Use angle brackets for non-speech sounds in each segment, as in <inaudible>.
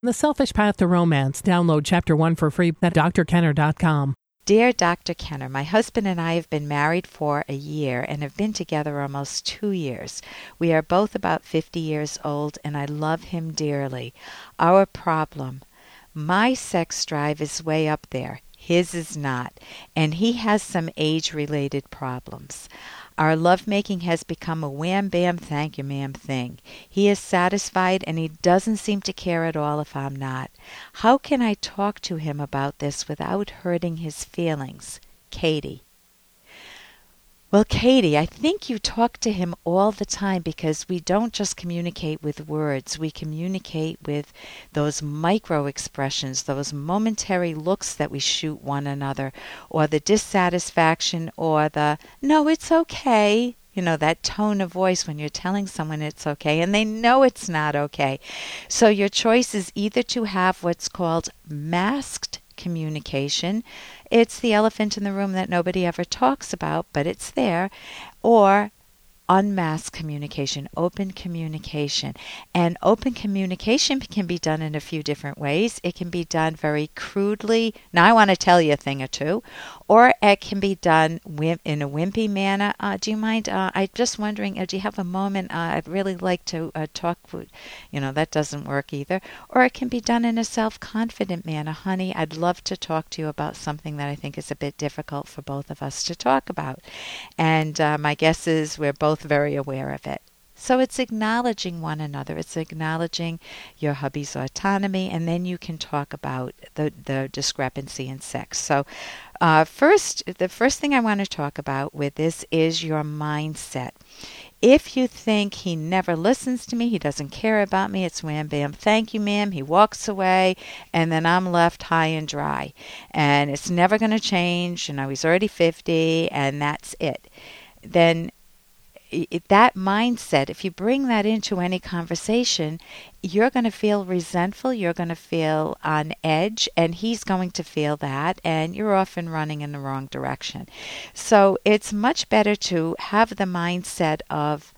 The Selfish Path to Romance. Download Chapter 1 for free at drkenner.com. Dear Dr. Kenner, my husband and I have been married for a year and have been together almost two years. We are both about 50 years old and I love him dearly. Our problem my sex drive is way up there. His is not, and he has some age related problems. Our lovemaking has become a wham bam thank you ma'am thing. He is satisfied and he doesn't seem to care at all if I'm not. How can I talk to him about this without hurting his feelings? Katie. Well, Katie, I think you talk to him all the time because we don't just communicate with words. We communicate with those micro expressions, those momentary looks that we shoot one another, or the dissatisfaction, or the, no, it's okay. You know, that tone of voice when you're telling someone it's okay and they know it's not okay. So your choice is either to have what's called masked communication. It's the elephant in the room that nobody ever talks about, but it's there. Or unmasked communication, open communication. And open communication can be done in a few different ways. It can be done very crudely. Now, I want to tell you a thing or two. Or it can be done in a wimpy manner. Uh, do you mind? Uh, I'm just wondering, uh, do you have a moment? Uh, I'd really like to uh, talk. You know, that doesn't work either. Or it can be done in a self confident manner. Honey, I'd love to talk to you about something that I think is a bit difficult for both of us to talk about. And uh, my guess is we're both both very aware of it. So it's acknowledging one another. It's acknowledging your hubby's autonomy, and then you can talk about the, the discrepancy in sex. So, uh, first, the first thing I want to talk about with this is your mindset. If you think he never listens to me, he doesn't care about me, it's wham bam, thank you, ma'am, he walks away, and then I'm left high and dry. And it's never going to change, you know, he's already 50, and that's it. Then it, that mindset, if you bring that into any conversation, you're going to feel resentful, you're going to feel on edge, and he's going to feel that, and you're often running in the wrong direction. So it's much better to have the mindset of,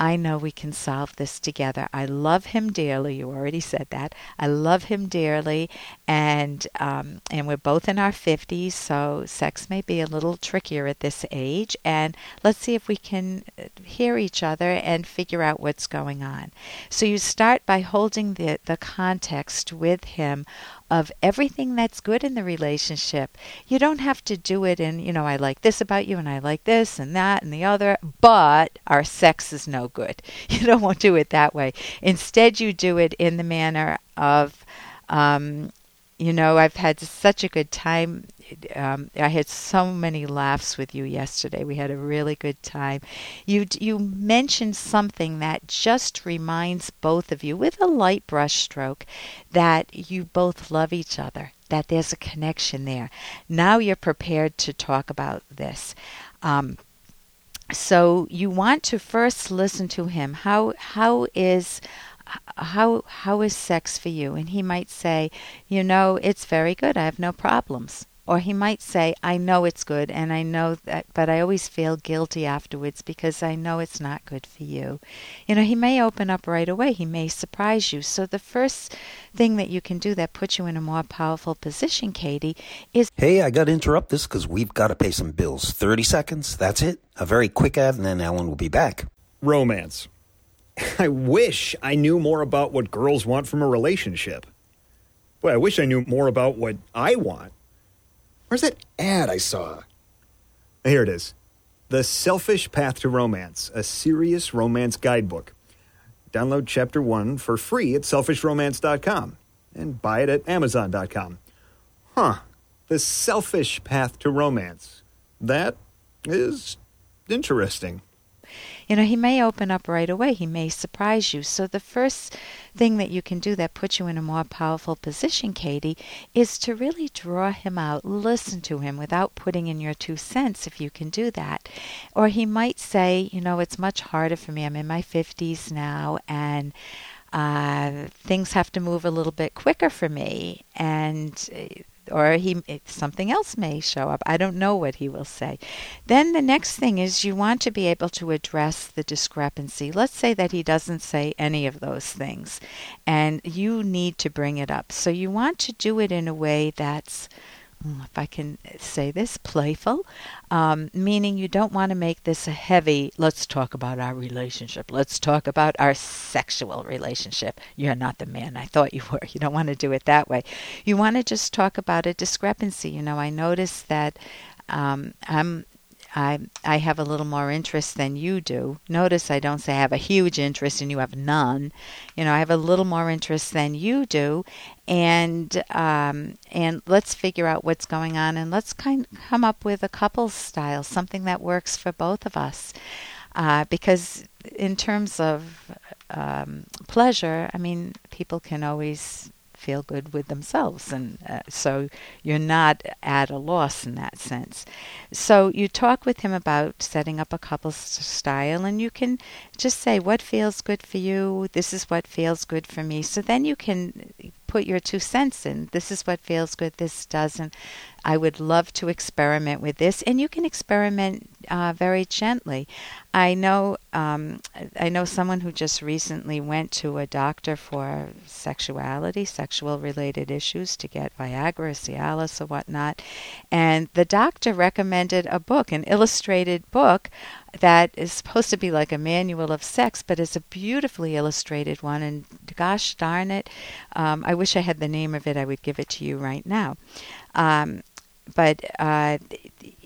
I know we can solve this together. I love him dearly. You already said that. I love him dearly, and um, and we're both in our fifties, so sex may be a little trickier at this age. And let's see if we can uh, hear each other and figure out what's going on. So you start by holding the the context with him of everything that's good in the relationship. You don't have to do it in, you know, I like this about you and I like this and that and the other, but our sex is no good. <laughs> You don't want to do it that way. Instead, you do it in the manner of, um, you know, I've had such a good time um, I had so many laughs with you yesterday. We had a really good time. You you mentioned something that just reminds both of you, with a light brushstroke, that you both love each other. That there's a connection there. Now you're prepared to talk about this. Um, so you want to first listen to him. How how is how how is sex for you? And he might say, you know, it's very good. I have no problems. Or he might say, I know it's good and I know that, but I always feel guilty afterwards because I know it's not good for you. You know, he may open up right away. He may surprise you. So the first thing that you can do that puts you in a more powerful position, Katie, is. Hey, I got to interrupt this because we've got to pay some bills. 30 seconds. That's it. A very quick ad and then Ellen will be back. Romance. <laughs> I wish I knew more about what girls want from a relationship. Well, I wish I knew more about what I want. Where's that ad I saw? Here it is The Selfish Path to Romance, a serious romance guidebook. Download chapter one for free at selfishromance.com and buy it at amazon.com. Huh. The Selfish Path to Romance. That is interesting you know, he may open up right away. He may surprise you. So the first thing that you can do that puts you in a more powerful position, Katie, is to really draw him out, listen to him without putting in your two cents if you can do that. Or he might say, you know, it's much harder for me. I'm in my 50s now and uh, things have to move a little bit quicker for me. And or he something else may show up. I don't know what he will say. Then the next thing is you want to be able to address the discrepancy. Let's say that he doesn't say any of those things, and you need to bring it up. So you want to do it in a way that's if I can say this, playful, um, meaning you don't want to make this a heavy, let's talk about our relationship, let's talk about our sexual relationship. You're not the man I thought you were. <laughs> You don't want to do it that way. You want to just talk about a discrepancy. You know, I noticed that um, I'm I I have a little more interest than you do. Notice I don't say I have a huge interest and you have none. You know, I have a little more interest than you do, and um, and let's figure out what's going on and let's kind of come up with a couple style, something that works for both of us. Uh, because in terms of um, pleasure, I mean, people can always feel good with themselves. And uh, so you're not at a loss in that sense. So you talk with him about setting up a couple style, and you can just say, What feels good for you? This is what feels good for me. So then you can put your two cents in. This is what feels good, this doesn't. I would love to experiment with this, and you can experiment uh, very gently. I know um, I know someone who just recently went to a doctor for sexuality, sexual related issues to get Viagra, Cialis, or whatnot, and the doctor recommended a book, an illustrated book that is supposed to be like a manual of sex, but it's a beautifully illustrated one. And gosh darn it, um, I wish I had the name of it. I would give it to you right now. Um, but uh,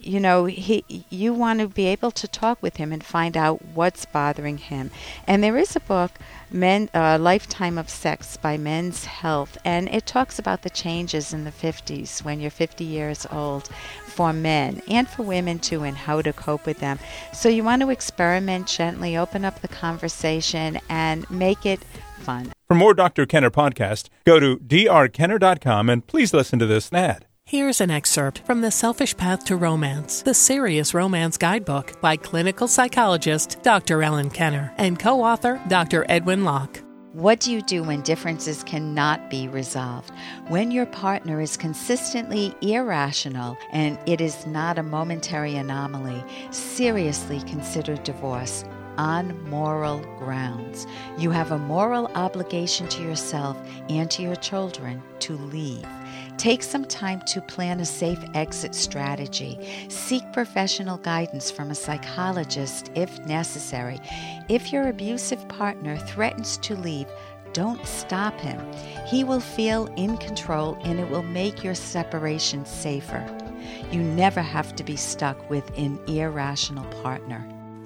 you know, he, you want to be able to talk with him and find out what's bothering him. And there is a book, Men, uh, Lifetime of Sex by Men's Health, and it talks about the changes in the 50s when you're 50 years old for men and for women too, and how to cope with them. So you want to experiment gently, open up the conversation, and make it fun. For more Dr. Kenner podcast, go to drkenner.com and please listen to this ad. Here's an excerpt from The Selfish Path to Romance, the Serious Romance Guidebook by clinical psychologist Dr. Ellen Kenner and co author Dr. Edwin Locke. What do you do when differences cannot be resolved? When your partner is consistently irrational and it is not a momentary anomaly, seriously consider divorce on moral grounds. You have a moral obligation to yourself and to your children to leave. Take some time to plan a safe exit strategy. Seek professional guidance from a psychologist if necessary. If your abusive partner threatens to leave, don't stop him. He will feel in control and it will make your separation safer. You never have to be stuck with an irrational partner.